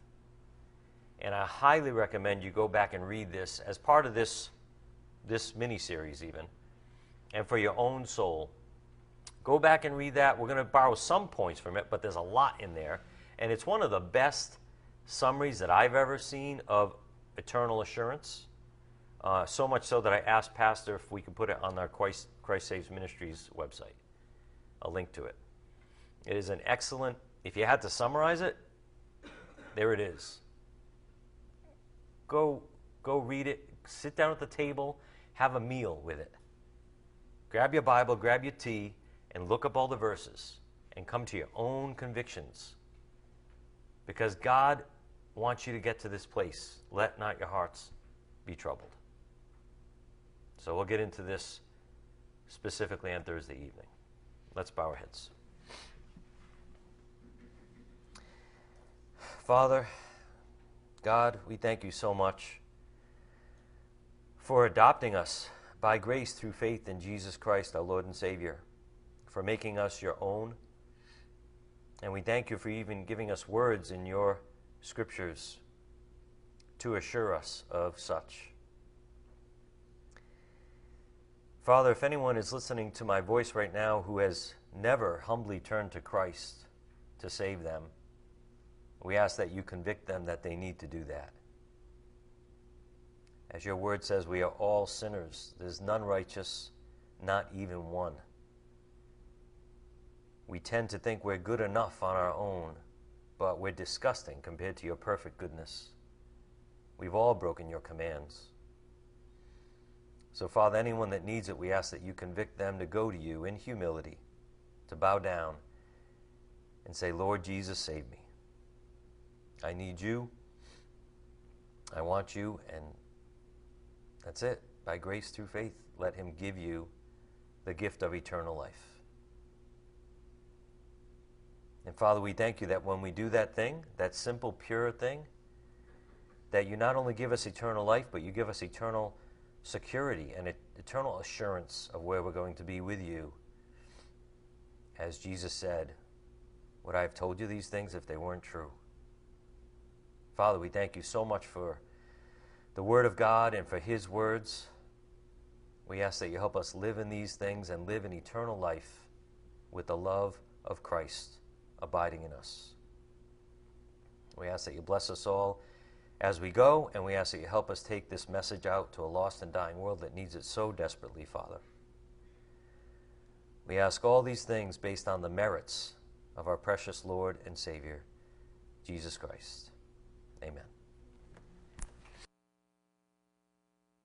And I highly recommend you go back and read this as part of this, this mini series, even, and for your own soul. Go back and read that. We're going to borrow some points from it, but there's a lot in there. And it's one of the best summaries that I've ever seen of eternal assurance. Uh, so much so that I asked Pastor if we could put it on our Christ, Christ Saves Ministries website, a link to it. It is an excellent, if you had to summarize it, there it is. Go, go read it, sit down at the table, have a meal with it. Grab your Bible, grab your tea, and look up all the verses and come to your own convictions. Because God wants you to get to this place. Let not your hearts be troubled. So we'll get into this specifically on Thursday evening. Let's bow our heads. Father, God, we thank you so much for adopting us by grace through faith in Jesus Christ, our Lord and Savior, for making us your own. And we thank you for even giving us words in your scriptures to assure us of such. Father, if anyone is listening to my voice right now who has never humbly turned to Christ to save them, we ask that you convict them that they need to do that. As your word says, we are all sinners. There's none righteous, not even one. We tend to think we're good enough on our own, but we're disgusting compared to your perfect goodness. We've all broken your commands. So, Father, anyone that needs it, we ask that you convict them to go to you in humility, to bow down and say, Lord Jesus, save me. I need you. I want you. And that's it. By grace through faith, let Him give you the gift of eternal life. And Father, we thank you that when we do that thing, that simple, pure thing, that you not only give us eternal life, but you give us eternal security and eternal assurance of where we're going to be with you as Jesus said, Would I have told you these things if they weren't true? Father, we thank you so much for the Word of God and for His words. We ask that you help us live in these things and live in eternal life with the love of Christ abiding in us. We ask that you bless us all as we go, and we ask that you help us take this message out to a lost and dying world that needs it so desperately, Father. We ask all these things based on the merits of our precious Lord and Savior, Jesus Christ. Amen.